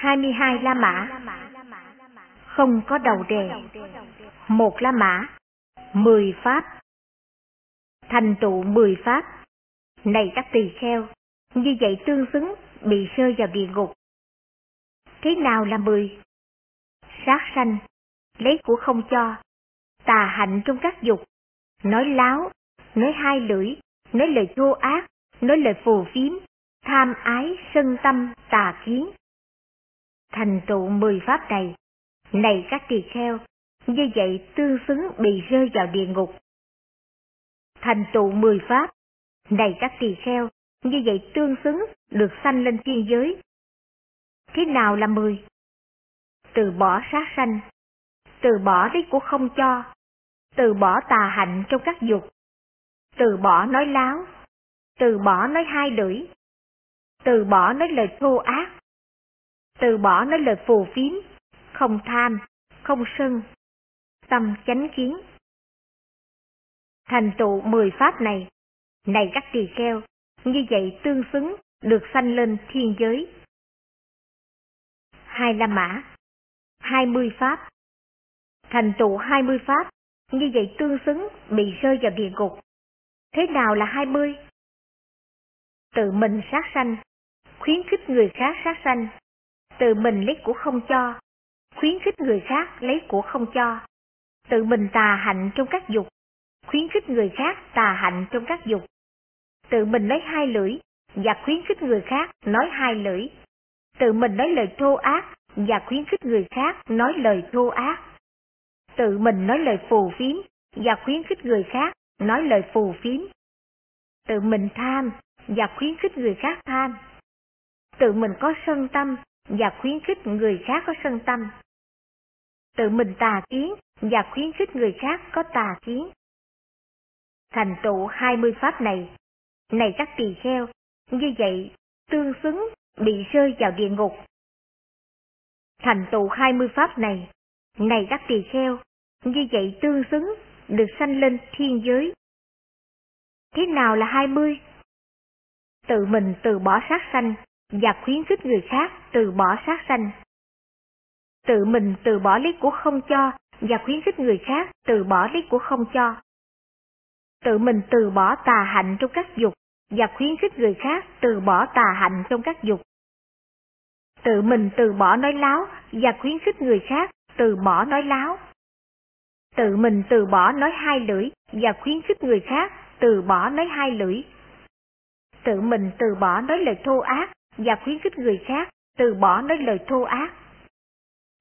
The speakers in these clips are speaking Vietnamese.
22 La Mã. Không có đầu đề. Một La Mã. Mười Pháp. Thành tụ mười Pháp. Này các tỳ kheo Như vậy tương xứng bị rơi vào địa ngục. Thế nào là mười? Sát sanh Lấy của không cho Tà hạnh trong các dục. Nói láo Nói hai lưỡi Nói lời vô ác Nói lời phù phiếm Tham ái, sân tâm, tà kiến thành tựu mười pháp này. Này các tỳ kheo, như vậy tương xứng bị rơi vào địa ngục. Thành tựu mười pháp, này các tỳ kheo, như vậy tương xứng được sanh lên thiên giới. Thế nào là mười? Từ bỏ sát sanh, từ bỏ đấy của không cho, từ bỏ tà hạnh trong các dục, từ bỏ nói láo, từ bỏ nói hai lưỡi, từ bỏ nói lời thô ác, từ bỏ nói lời phù phiếm, không tham, không sân, tâm chánh kiến. Thành tựu mười pháp này, này các tỳ kheo, như vậy tương xứng được sanh lên thiên giới. Hai La Mã, hai mươi pháp. Thành tựu hai mươi pháp, như vậy tương xứng bị rơi vào địa ngục. Thế nào là hai mươi? Tự mình sát sanh, khuyến khích người khác sát sanh, tự mình lấy của không cho, khuyến khích người khác lấy của không cho, tự mình tà hạnh trong các dục, khuyến khích người khác tà hạnh trong các dục, tự mình nói hai lưỡi và khuyến khích người khác nói hai lưỡi, tự mình nói lời thô ác và khuyến khích người khác nói lời thô ác, tự mình nói lời phù phiếm và khuyến khích người khác nói lời phù phiếm, tự mình tham và khuyến khích người khác tham, tự mình có sân tâm và khuyến khích người khác có sân tâm. Tự mình tà kiến và khuyến khích người khác có tà kiến. Thành tựu hai mươi pháp này, này các tỳ kheo, như vậy tương xứng bị rơi vào địa ngục. Thành tựu hai mươi pháp này, này các tỳ kheo, như vậy tương xứng được sanh lên thiên giới. Thế nào là hai mươi? Tự mình từ bỏ sát sanh và khuyến khích người khác từ bỏ sát sanh. Tự mình từ bỏ lý của không cho và khuyến khích người khác từ bỏ lý của không cho. Tự mình từ bỏ tà hạnh trong các dục và khuyến khích người khác từ bỏ tà hạnh trong các dục. Tự mình từ bỏ nói láo và khuyến khích người khác từ bỏ nói láo. Tự mình từ bỏ nói hai lưỡi và khuyến khích người khác từ bỏ nói hai lưỡi. Tự mình từ bỏ nói lời thô ác và khuyến khích người khác từ bỏ nói lời thô ác.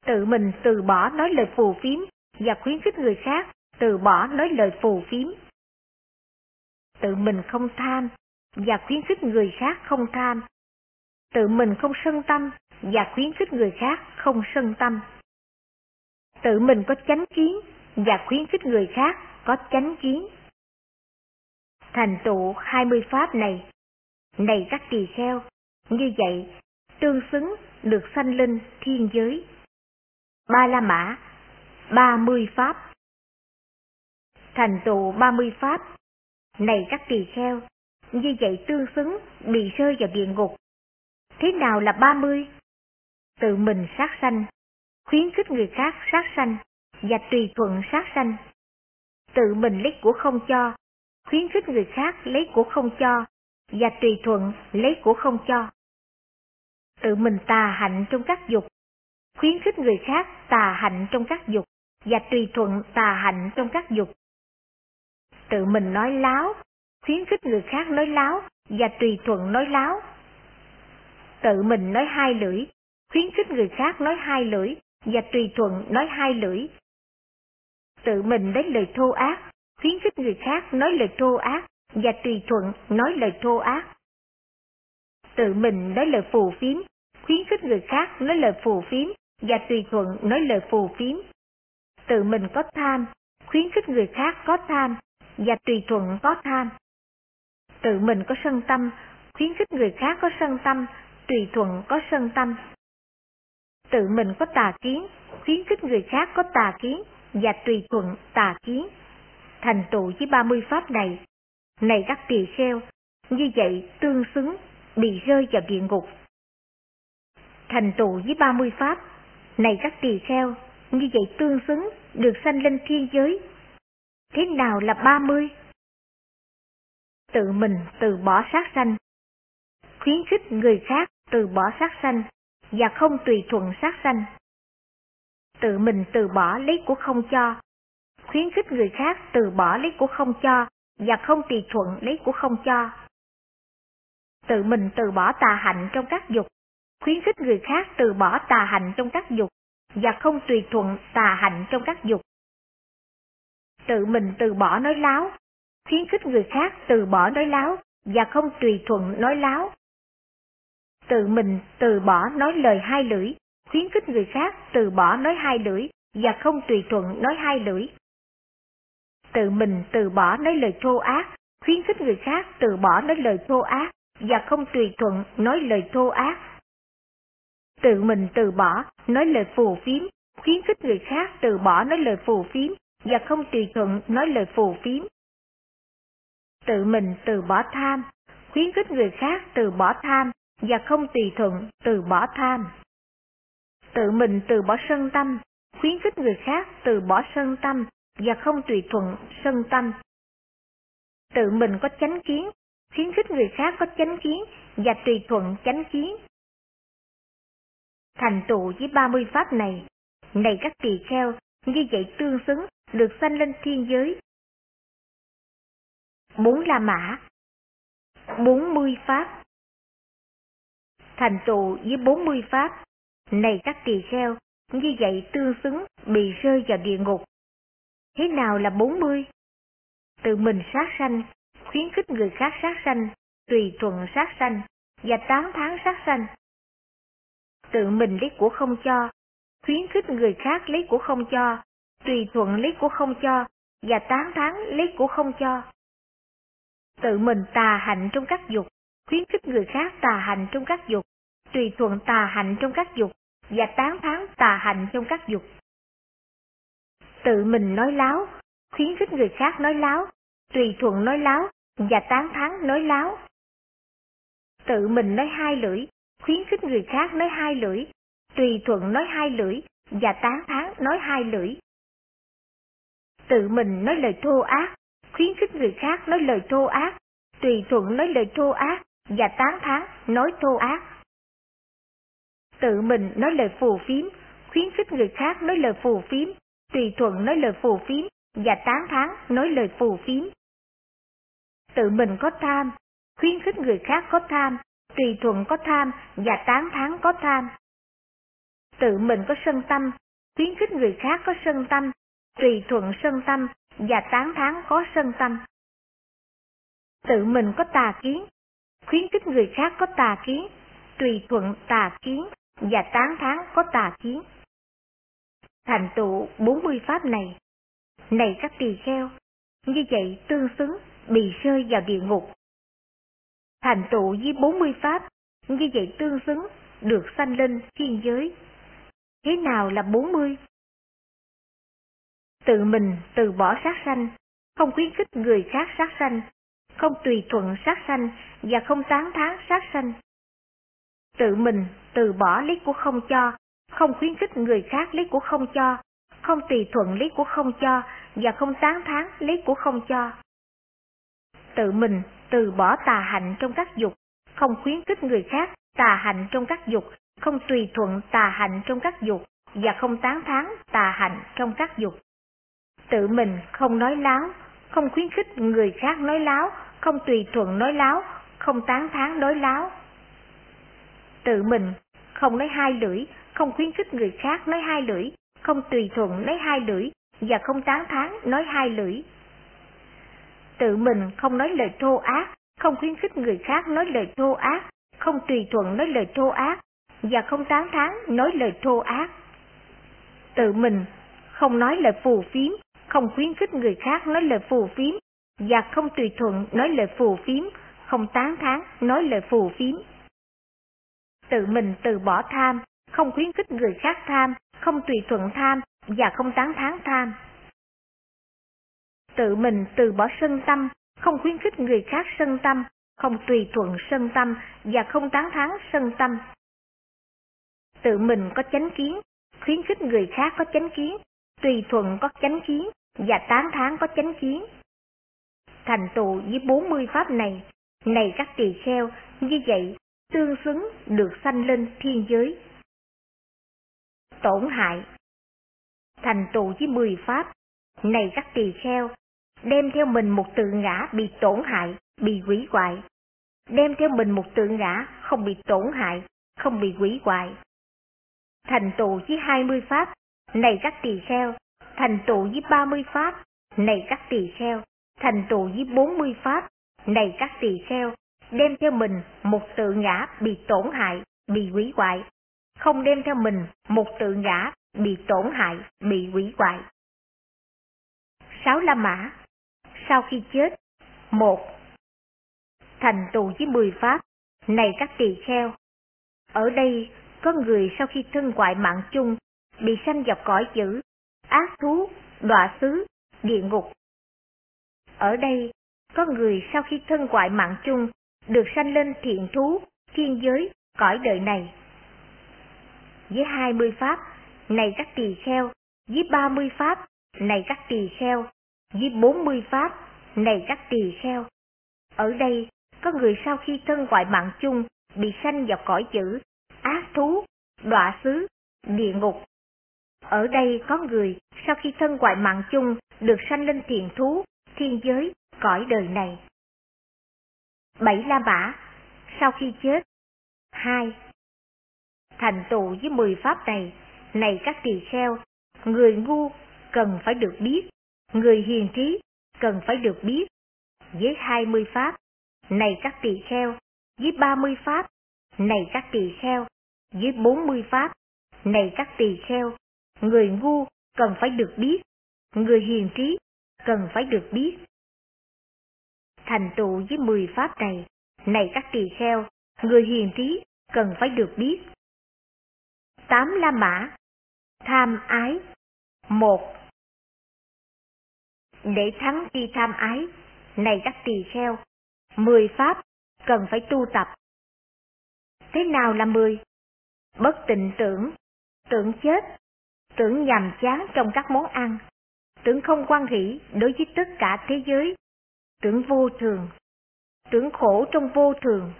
Tự mình từ bỏ nói lời phù phiếm và khuyến khích người khác từ bỏ nói lời phù phiếm. Tự mình không tham và khuyến khích người khác không tham. Tự mình không sân tâm và khuyến khích người khác không sân tâm. Tự mình có chánh kiến và khuyến khích người khác có chánh kiến. Thành tựu hai mươi pháp này, này các tỳ kheo, như vậy, tương xứng được sanh linh thiên giới. Ba La Mã, ba mươi Pháp Thành tựu ba mươi Pháp, này các tỳ kheo, như vậy tương xứng bị rơi vào địa ngục. Thế nào là ba mươi? Tự mình sát sanh, khuyến khích người khác sát sanh và tùy thuận sát sanh. Tự mình lấy của không cho, khuyến khích người khác lấy của không cho và tùy thuận lấy của không cho tự mình tà hạnh trong các dục, khuyến khích người khác tà hạnh trong các dục và tùy thuận tà hạnh trong các dục. Tự mình nói láo, khuyến khích người khác nói láo và tùy thuận nói láo. Tự mình nói hai lưỡi, khuyến khích người khác nói hai lưỡi và tùy thuận nói hai lưỡi. Tự mình nói lời thô ác, khuyến khích người khác nói lời thô ác và tùy thuận nói lời thô ác. Tự mình nói lời phù phiếm, khuyến khích người khác nói lời phù phiếm và tùy thuận nói lời phù phiếm. Tự mình có tham, khuyến khích người khác có tham và tùy thuận có tham. Tự mình có sân tâm, khuyến khích người khác có sân tâm, tùy thuận có sân tâm. Tự mình có tà kiến, khuyến khích người khác có tà kiến và tùy thuận tà kiến. Thành tựu với ba mươi pháp này, này các tỳ kheo, như vậy tương xứng bị rơi vào địa ngục thành tựu với 30 pháp. Này các tỳ kheo, như vậy tương xứng, được sanh lên thiên giới. Thế nào là 30? Tự mình từ bỏ sát sanh, khuyến khích người khác từ bỏ sát sanh và không tùy thuận sát sanh. Tự mình từ bỏ lấy của không cho, khuyến khích người khác từ bỏ lấy của không cho và không tùy thuận lấy của không cho. Tự mình từ bỏ tà hạnh trong các dục, khuyến khích người khác từ bỏ tà hạnh trong các dục và không tùy thuận tà hạnh trong các dục. Tự mình từ bỏ nói láo, khuyến khích người khác từ bỏ nói láo và không tùy thuận nói láo. Tự mình từ bỏ nói lời hai lưỡi, khuyến khích người khác từ bỏ nói hai lưỡi và không tùy thuận nói hai lưỡi. Tự mình từ bỏ nói lời thô ác, khuyến khích người khác từ bỏ nói lời thô ác và không tùy thuận nói lời thô ác. Tự mình từ bỏ nói lời phù phiếm, khuyến khích người khác từ bỏ nói lời phù phiếm và không tùy thuận nói lời phù phiếm. Tự mình từ bỏ tham, khuyến khích người khác từ bỏ tham và không tùy thuận từ bỏ tham. Tự mình từ bỏ sân tâm, khuyến khích người khác từ bỏ sân tâm và không tùy thuận sân tâm. Tự mình có chánh kiến, khuyến khích người khác có chánh kiến và tùy thuận chánh kiến. Thành tựu với 30 pháp này, này các tỳ kheo, như vậy tương xứng, được sanh lên thiên giới. Bốn La Mã bốn mươi Pháp Thành tựu với bốn mươi Pháp, này các tỳ kheo, như vậy tương xứng bị rơi vào địa ngục. Thế nào là bốn mươi? Tự mình sát sanh, khuyến khích người khác sát sanh, tùy thuận sát sanh và tán thán sát sanh. Tự mình lấy của không cho, khuyến khích người khác lấy của không cho, tùy thuận lấy của không cho và tán thán lấy của không cho. Tự mình tà hạnh trong các dục, khuyến khích người khác tà hạnh trong các dục, tùy thuận tà hạnh trong các dục và tán thán tà hạnh trong các dục. Tự mình nói láo, khuyến khích người khác nói láo, tùy thuận nói láo và tán thán nói láo. Tự mình nói hai lưỡi, khuyến khích người khác nói hai lưỡi, tùy thuận nói hai lưỡi và tán thán nói hai lưỡi. Tự mình nói lời thô ác, khuyến khích người khác nói lời thô ác, tùy thuận nói lời thô ác và tán thán nói thô ác. Tự mình nói lời phù phiếm, khuyến khích người khác nói lời phù phiếm, tùy thuận nói lời phù phiếm và tán thán nói lời phù phiếm. Tự mình có tham, khuyến khích người khác có tham, tùy thuận có tham và tán thán có tham. Tự mình có sân tâm, khuyến khích người khác có sân tâm, tùy thuận sân tâm và tán thán có sân tâm. Tự mình có tà kiến, khuyến khích người khác có tà kiến, tùy thuận tà kiến và tán thán có tà kiến. Thành tựu 40 pháp này, này các tỳ kheo, như vậy tương xứng bị rơi vào địa ngục. Thành tựu với 40 pháp, như vậy tương xứng được sanh lên thiên giới. Thế nào là 40? Tự mình từ bỏ sát sanh, không khuyến khích người khác sát sanh, không tùy thuận sát sanh và không tán thán sát sanh. Tự mình từ bỏ lý của không cho, không khuyến khích người khác lấy của không cho, không tùy thuận lấy của không cho và không tán thán lấy của không cho. Tự mình từ bỏ tà hạnh trong các dục, không khuyến khích người khác tà hạnh trong các dục, không tùy thuận tà hạnh trong các dục và không tán thán tà hạnh trong các dục. Tự mình không nói láo, không khuyến khích người khác nói láo, không tùy thuận nói láo, không tán thán nói láo. Tự mình không nói hai lưỡi, không khuyến khích người khác nói hai lưỡi, không tùy thuận nói hai lưỡi và không tán thán nói hai lưỡi. Tự mình không nói lời thô ác, không khuyến khích người khác nói lời thô ác, không tùy thuận nói lời thô ác và không tán thán nói lời thô ác. Tự mình không nói lời phù phiếm, không khuyến khích người khác nói lời phù phiếm và không tùy thuận nói lời phù phiếm, không tán thán nói lời phù phiếm. Tự mình từ bỏ tham, không khuyến khích người khác tham, không tùy thuận tham và không tán thán tham. Tự mình từ bỏ sân tâm, không khuyến khích người khác sân tâm, không tùy thuận sân tâm và không tán thán sân tâm. tự mình có chánh kiến, khuyến khích người khác có chánh kiến, tùy thuận có chánh kiến và tán thán có chánh kiến. Thành tựu với 40 pháp này, này các tỳ kheo, như vậy tương xứng được sanh lên thiên giới. Tổn hại Thành tựu với 10 pháp, này các tỳ kheo, đem theo mình một tự ngã bị tổn hại, bị quỷ hoại. Đem theo mình một tự ngã không bị tổn hại, không bị quỷ hoại. Thành tựu với 20 pháp, này các tỳ kheo, thành tựu với 30 pháp, này các tỳ kheo, thành tựu với 40 pháp, này các tỳ kheo, đem theo mình một tự ngã bị tổn hại, bị quỷ hoại, không đem theo mình một tự ngã bị tổn hại, bị quỷ hoại. Sáu La Mã sau khi chết một Thành tù với mười pháp, này các tỳ kheo. Ở đây có người sau khi thân ngoại mạng chung, bị sanh vào cõi dữ, ác thú, đọa xứ, địa ngục. Ở đây có người sau khi thân ngoại mạng chung, được sanh lên thiện thú, thiên giới, cõi đời này. Với hai mươi pháp, này các tỳ kheo, với ba mươi pháp, này các tỳ kheo, với bốn mươi pháp, này các tỳ kheo. Ở đây, có người sau khi thân ngoại mạng chung bị sanh vào cõi chữ ác thú, đọa xứ, địa ngục. Ở đây có người sau khi thân ngoại mạng chung được sanh lên thiền thú, thiên giới, cõi đời này. Bảy La Mã, sau khi chết. hai Thành tựu với mười pháp này, này các tỳ kheo, người ngu cần phải được biết, người hiền trí cần phải được biết. Với hai mươi pháp, này các tỳ kheo, với ba mươi pháp, này các tỳ kheo, với bốn mươi pháp, này các tỳ kheo, người ngu cần phải được biết, người hiền trí cần phải được biết. Thành tựu với mười pháp này, này các tỳ kheo, người hiền trí cần phải được biết. Tám La Mã Tham ái một để thắng chi tham ái, này các tỳ kheo, mười pháp cần phải tu tập. Thế nào là mười? Bất tịnh tưởng, tưởng chết, tưởng nhàm chán trong các món ăn, tưởng không quan hỷ đối với tất cả thế giới, tưởng vô thường, tưởng khổ trong vô thường,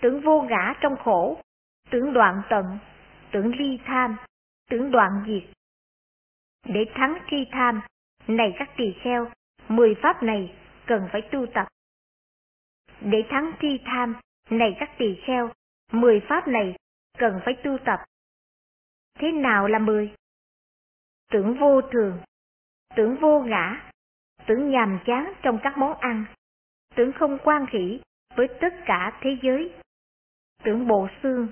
tưởng vô ngã trong khổ, tưởng đoạn tận, tưởng ly tham, tưởng đoạn diệt. Để thắng tri tham, này các tỳ kheo, mười pháp này cần phải tu tập. Để thắng thi tham, này các tỳ kheo, mười pháp này cần phải tu tập. Thế nào là mười? Tưởng vô thường, tưởng vô ngã, tưởng nhàm chán trong các món ăn, tưởng không quan hỷ với tất cả thế giới, tưởng bộ xương,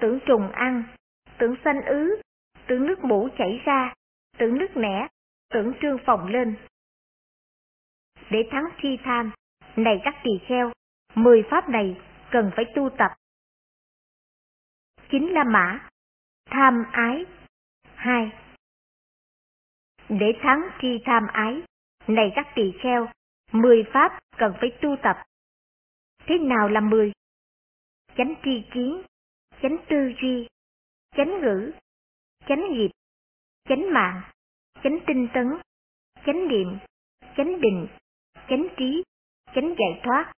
tưởng trùng ăn, tưởng xanh ứ, tưởng nước mũ chảy ra, tưởng nước nẻ, tưởng trương phòng lên. Để thắng thi tham, này các tỳ kheo, mười pháp này cần phải tu tập. Chính là mã, tham ái. hai Để thắng thi tham ái, này các tỳ kheo, mười pháp cần phải tu tập. Thế nào là mười? Chánh tri kiến, chánh tư duy, chánh ngữ, chánh nghiệp, chánh mạng, chánh tinh tấn, chánh niệm, chánh định, chánh trí, chánh giải thoát.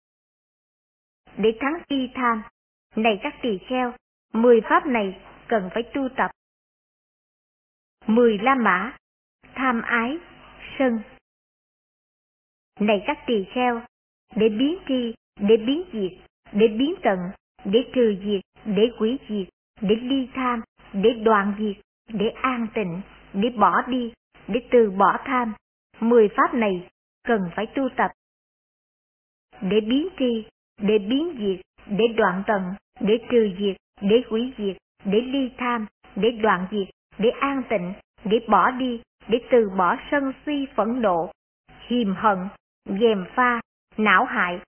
Để thắng y tham, này các tỳ kheo, mười pháp này cần phải tu tập. Mười la mã, tham ái, sân. Này các tỳ kheo, để biến tri, để biến diệt, để biến tận, để trừ diệt, để quỷ diệt, để ly tham, để đoạn diệt, để an tịnh, để bỏ đi, để từ bỏ tham. Mười pháp này cần phải tu tập. Để biến tri, để biến diệt, để đoạn tận, để trừ diệt, để hủy diệt, để ly tham, để đoạn diệt, để an tịnh, để bỏ đi, để từ bỏ sân si phẫn nộ, hiềm hận, dèm pha, não hại,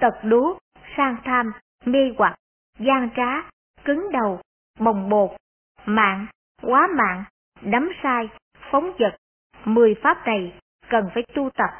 tật đố, sang tham, mê hoặc, gian trá, cứng đầu, bồng bột, mạng, quá mạng, đắm sai, phóng vật. Mười pháp này cần phải tu tập